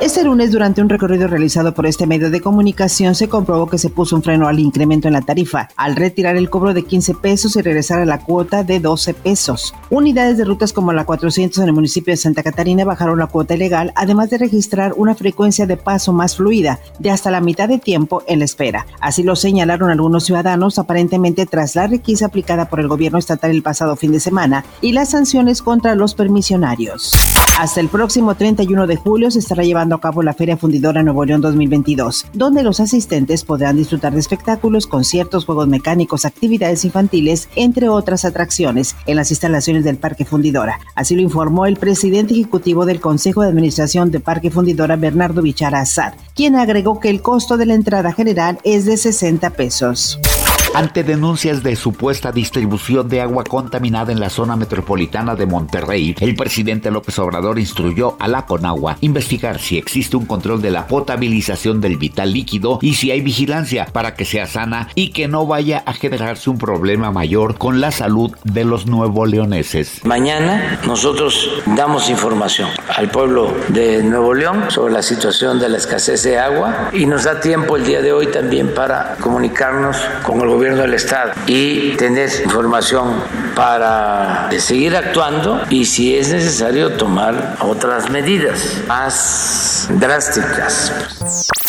Este lunes, durante un recorrido realizado por este medio de comunicación, se comprobó que se puso un freno al incremento en la tarifa, al retirar el cobro de 15 pesos y regresar a la cuota de 12 pesos. Unidades de rutas como la 400 en el municipio de Santa Catarina bajaron la cuota ilegal, además de registrar una frecuencia de paso más fluida, de hasta la mitad de tiempo en la espera. Así lo señalaron algunos ciudadanos, aparentemente tras la requisa aplicada por el gobierno estatal el pasado fin de semana y las sanciones contra los permisionarios. Hasta el próximo 31 de julio se estará llevando a cabo la Feria Fundidora Nuevo León 2022, donde los asistentes podrán disfrutar de espectáculos, conciertos, juegos mecánicos, actividades infantiles, entre otras atracciones, en las instalaciones del Parque Fundidora. Así lo informó el presidente ejecutivo del Consejo de Administración de Parque Fundidora, Bernardo Bichara Azad, quien agregó que el costo de la entrada general es de 60 pesos. Ante denuncias de supuesta distribución de agua contaminada en la zona metropolitana de Monterrey, el presidente López Obrador instruyó a la Conagua investigar si existe un control de la potabilización del vital líquido y si hay vigilancia para que sea sana y que no vaya a generarse un problema mayor con la salud de los nuevo leoneses. Mañana nosotros damos información al pueblo de Nuevo León sobre la situación de la escasez de agua y nos da tiempo el día de hoy también para comunicarnos con el gobierno gobierno del Estado y tener información para seguir actuando y si es necesario tomar otras medidas más drásticas.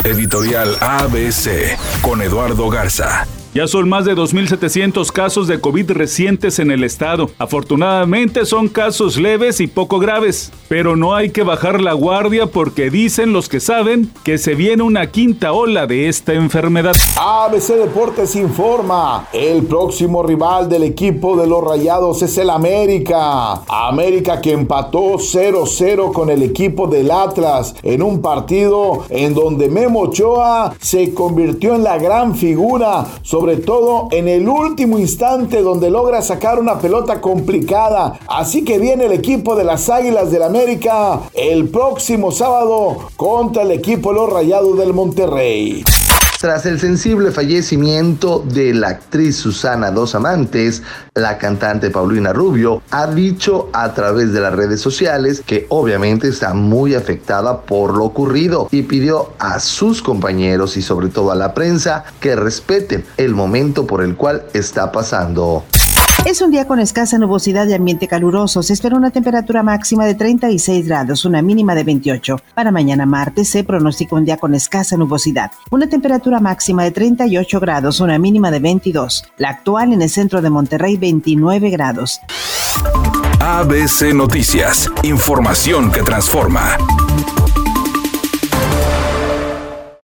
Editorial ABC con Eduardo Garza. Ya son más de 2.700 casos de COVID recientes en el estado. Afortunadamente son casos leves y poco graves, pero no hay que bajar la guardia porque dicen los que saben que se viene una quinta ola de esta enfermedad. ABC Deportes informa, el próximo rival del equipo de los Rayados es el América. América que empató 0-0 con el equipo del Atlas en un partido en donde Memo Ochoa se convirtió en la gran figura sobre todo en el último instante donde logra sacar una pelota complicada. Así que viene el equipo de las Águilas del América el próximo sábado contra el equipo Los Rayados del Monterrey. Tras el sensible fallecimiento de la actriz Susana Dos Amantes, la cantante Paulina Rubio ha dicho a través de las redes sociales que obviamente está muy afectada por lo ocurrido y pidió a sus compañeros y sobre todo a la prensa que respeten el momento por el cual está pasando. Es un día con escasa nubosidad y ambiente caluroso. Se espera una temperatura máxima de 36 grados, una mínima de 28. Para mañana martes se pronostica un día con escasa nubosidad. Una temperatura máxima de 38 grados, una mínima de 22. La actual en el centro de Monterrey, 29 grados. ABC Noticias. Información que transforma.